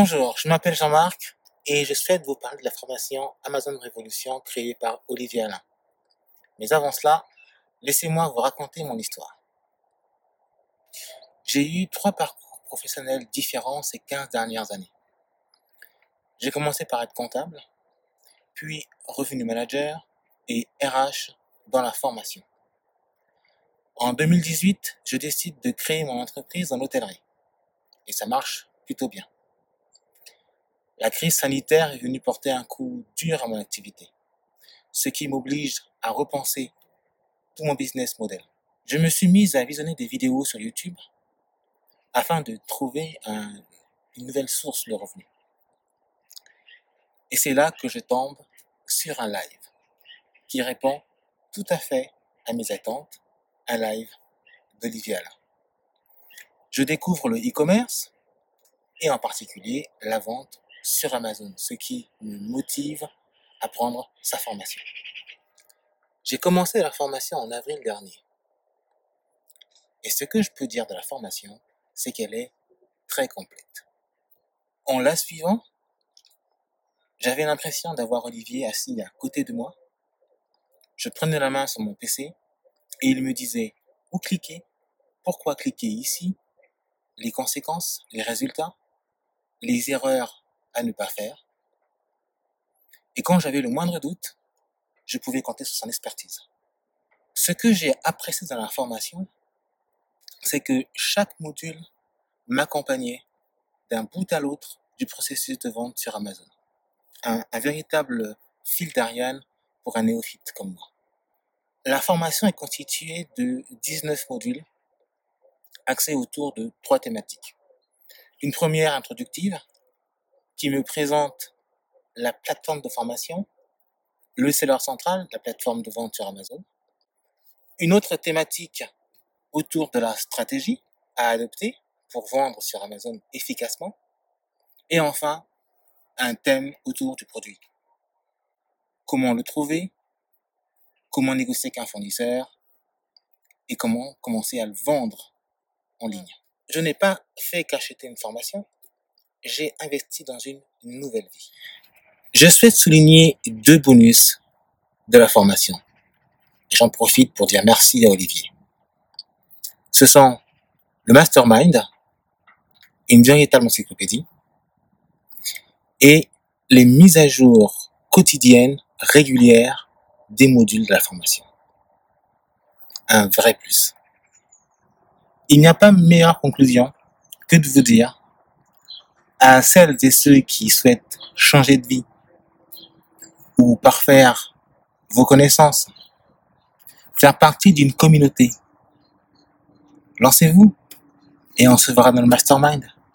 Bonjour, je m'appelle Jean-Marc et je souhaite vous parler de la formation Amazon Révolution créée par Olivier Alain. Mais avant cela, laissez-moi vous raconter mon histoire. J'ai eu trois parcours professionnels différents ces 15 dernières années. J'ai commencé par être comptable, puis revenu manager et RH dans la formation. En 2018, je décide de créer mon entreprise en hôtellerie. Et ça marche plutôt bien. La crise sanitaire est venue porter un coup dur à mon activité, ce qui m'oblige à repenser tout mon business model. Je me suis mise à visionner des vidéos sur YouTube afin de trouver une nouvelle source de revenus. Et c'est là que je tombe sur un live qui répond tout à fait à mes attentes, un live d'Olivier Alain. Je découvre le e-commerce et en particulier la vente sur Amazon, ce qui me motive à prendre sa formation. J'ai commencé la formation en avril dernier. Et ce que je peux dire de la formation, c'est qu'elle est très complète. En la suivant, j'avais l'impression d'avoir Olivier assis à côté de moi. Je prenais la main sur mon PC et il me disait où cliquer, pourquoi cliquer ici, les conséquences, les résultats, les erreurs à ne pas faire. Et quand j'avais le moindre doute, je pouvais compter sur son expertise. Ce que j'ai apprécié dans la formation, c'est que chaque module m'accompagnait d'un bout à l'autre du processus de vente sur Amazon. Un, un véritable fil d'Ariane pour un néophyte comme moi. La formation est constituée de 19 modules axés autour de trois thématiques. Une première introductive qui me présente la plateforme de formation, le seller central, la plateforme de vente sur Amazon. Une autre thématique autour de la stratégie à adopter pour vendre sur Amazon efficacement. Et enfin, un thème autour du produit. Comment le trouver, comment négocier avec un fournisseur et comment commencer à le vendre en ligne. Je n'ai pas fait qu'acheter une formation, j'ai investi dans une nouvelle vie. Je souhaite souligner deux bonus de la formation. J'en profite pour dire merci à Olivier. Ce sont le mastermind, une véritable encyclopédie, et les mises à jour quotidiennes, régulières des modules de la formation. Un vrai plus. Il n'y a pas meilleure conclusion que de vous dire à celles et ceux qui souhaitent changer de vie ou parfaire vos connaissances, faire partie d'une communauté. Lancez-vous et on se verra dans le mastermind.